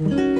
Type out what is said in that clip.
Mm-hmm.